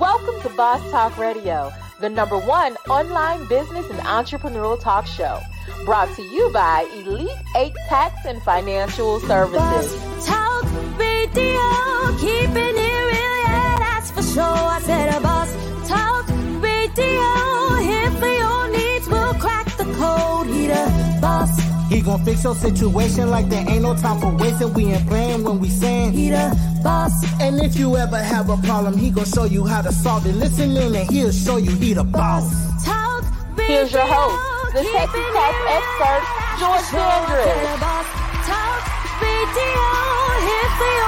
Welcome to Boss Talk Radio, the number one online business and entrepreneurial talk show. Brought to you by Elite 8 Tax and Financial Services. Boss Talk Radio, keeping it real, yeah, that's for sure. I said He gon' fix your situation like there ain't no time for wasting. We ain't playing when we saying He the boss. And if you ever have a problem, he gon' show you how to solve it. Listen in and he'll show you he the boss. Talk Here's your host, the radio, sexy keeping tax expert, George that's for sure. I Sanders. said a Boss Talk Radio, here for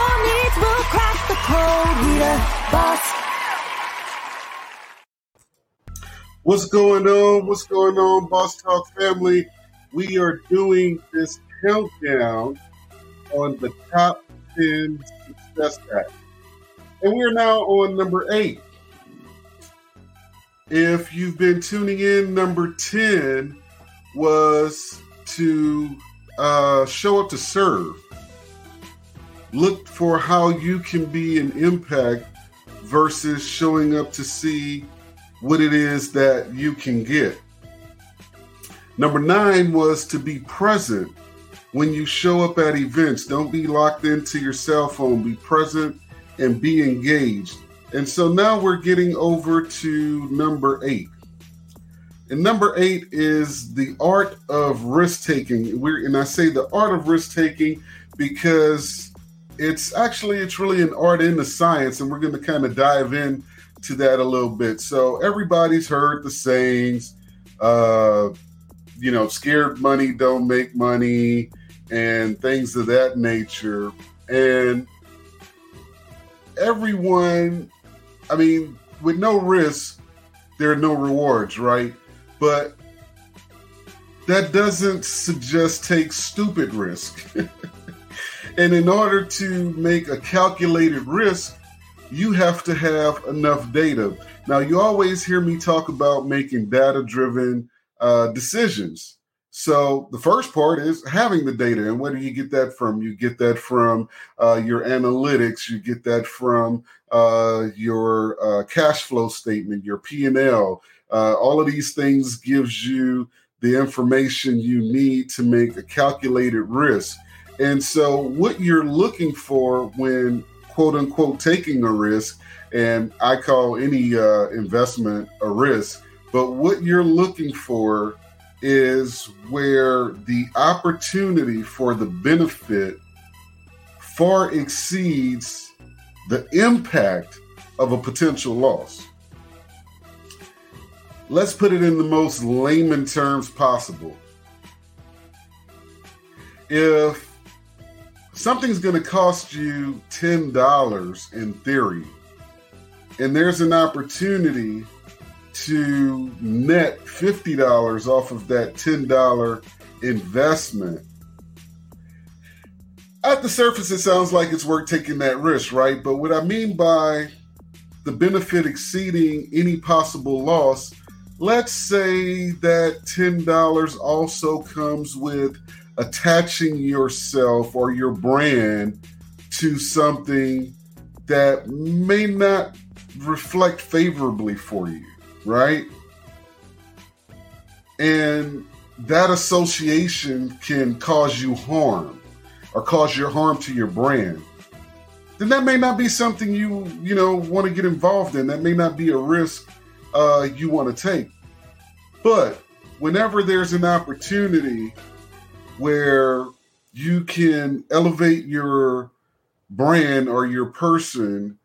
we'll crack the code. He the boss. What's going on? What's going on, Boss Talk family? We are doing this countdown on the top 10 success hacks. And we are now on number eight. If you've been tuning in, number 10 was to uh, show up to serve. Look for how you can be an impact versus showing up to see what it is that you can get. Number nine was to be present when you show up at events. Don't be locked into your cell phone. Be present and be engaged. And so now we're getting over to number eight. And number eight is the art of risk taking. We're and I say the art of risk taking because it's actually it's really an art in the science, and we're going to kind of dive in to that a little bit. So everybody's heard the sayings, uh, you know, scared money don't make money, and things of that nature. And everyone, I mean, with no risk, there are no rewards, right? But that doesn't suggest take stupid risk. and in order to make a calculated risk, you have to have enough data. Now, you always hear me talk about making data driven uh, decisions. So, the first part is having the data. And where do you get that from? You get that from uh, your analytics, you get that from uh, your uh, cash flow statement, your P&L. Uh, all of these things gives you the information you need to make a calculated risk. And so, what you're looking for when quote unquote taking a risk, and I call any uh, investment a risk, but what you're looking for is where the opportunity for the benefit far exceeds the impact of a potential loss. Let's put it in the most layman terms possible. If something's going to cost you $10 in theory, and there's an opportunity to net $50 off of that $10 investment. At the surface, it sounds like it's worth taking that risk, right? But what I mean by the benefit exceeding any possible loss, let's say that $10 also comes with attaching yourself or your brand to something that may not reflect favorably for you, right? And that association can cause you harm or cause your harm to your brand. Then that may not be something you, you know, want to get involved in. That may not be a risk uh, you want to take. But whenever there's an opportunity where you can elevate your brand or your person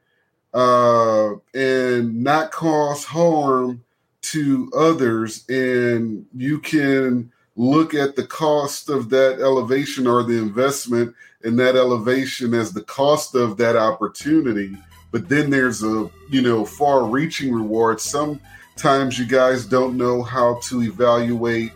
uh, and not cause harm to others, and you can look at the cost of that elevation or the investment in that elevation as the cost of that opportunity. But then there's a you know far reaching reward. Sometimes you guys don't know how to evaluate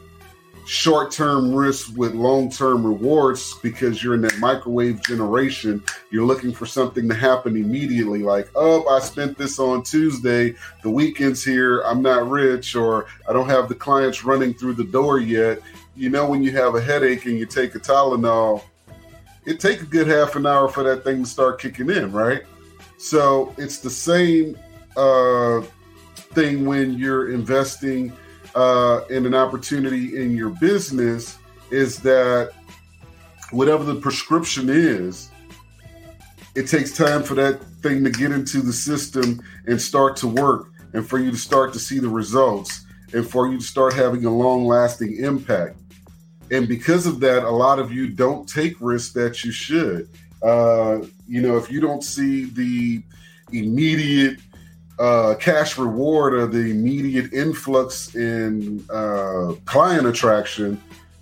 short term risks with long term rewards because you're in that microwave generation. You're looking for something to happen immediately, like, oh, I spent this on Tuesday, the weekend's here, I'm not rich, or I don't have the clients running through the door yet. You know, when you have a headache and you take a Tylenol, it takes a good half an hour for that thing to start kicking in, right? So it's the same uh, thing when you're investing uh, in an opportunity in your business is that whatever the prescription is, it takes time for that thing to get into the system and start to work, and for you to start to see the results, and for you to start having a long lasting impact. And because of that, a lot of you don't take risks that you should. Uh, you know, if you don't see the immediate uh, cash reward or the immediate influx in uh, client attraction,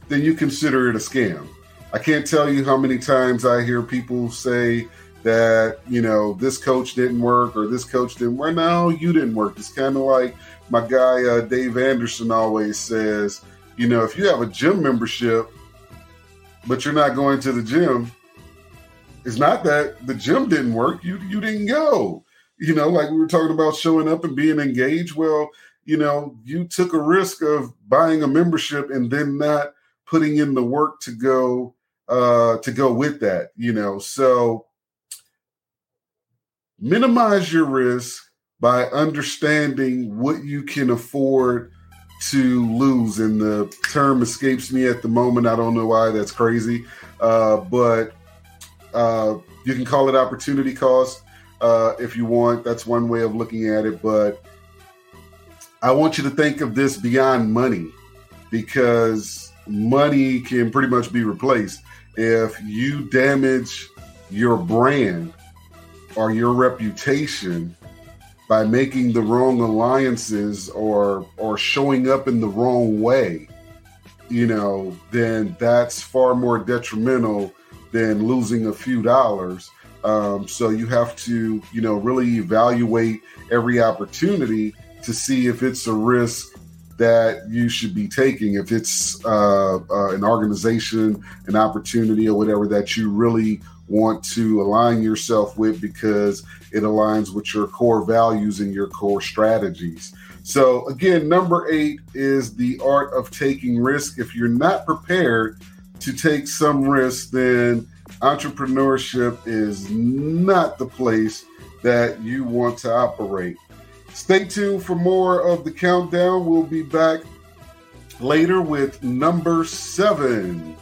then you consider it a scam. I can't tell you how many times I hear people say that, you know, this coach didn't work or this coach didn't work. No, you didn't work. It's kind of like my guy, uh, Dave Anderson, always says, you know, if you have a gym membership, but you're not going to the gym, it's not that the gym didn't work. You you didn't go you know, like we were talking about showing up and being engaged. Well, you know, you took a risk of buying a membership and then not putting in the work to go uh to go with that, you know. So minimize your risk by understanding what you can afford to lose. And the term escapes me at the moment. I don't know why that's crazy. Uh, but uh, you can call it opportunity cost uh, if you want. That's one way of looking at it. But I want you to think of this beyond money because money can pretty much be replaced. If you damage your brand or your reputation by making the wrong alliances or or showing up in the wrong way, you know, then that's far more detrimental than losing a few dollars. Um, so you have to, you know, really evaluate every opportunity to see if it's a risk that you should be taking. If it's uh, uh, an organization, an opportunity, or whatever that you really want to align yourself with because it aligns with your core values and your core strategies. So, again, number eight is the art of taking risk. If you're not prepared to take some risk, then entrepreneurship is not the place that you want to operate. Stay tuned for more of the countdown. We'll be back later with number seven.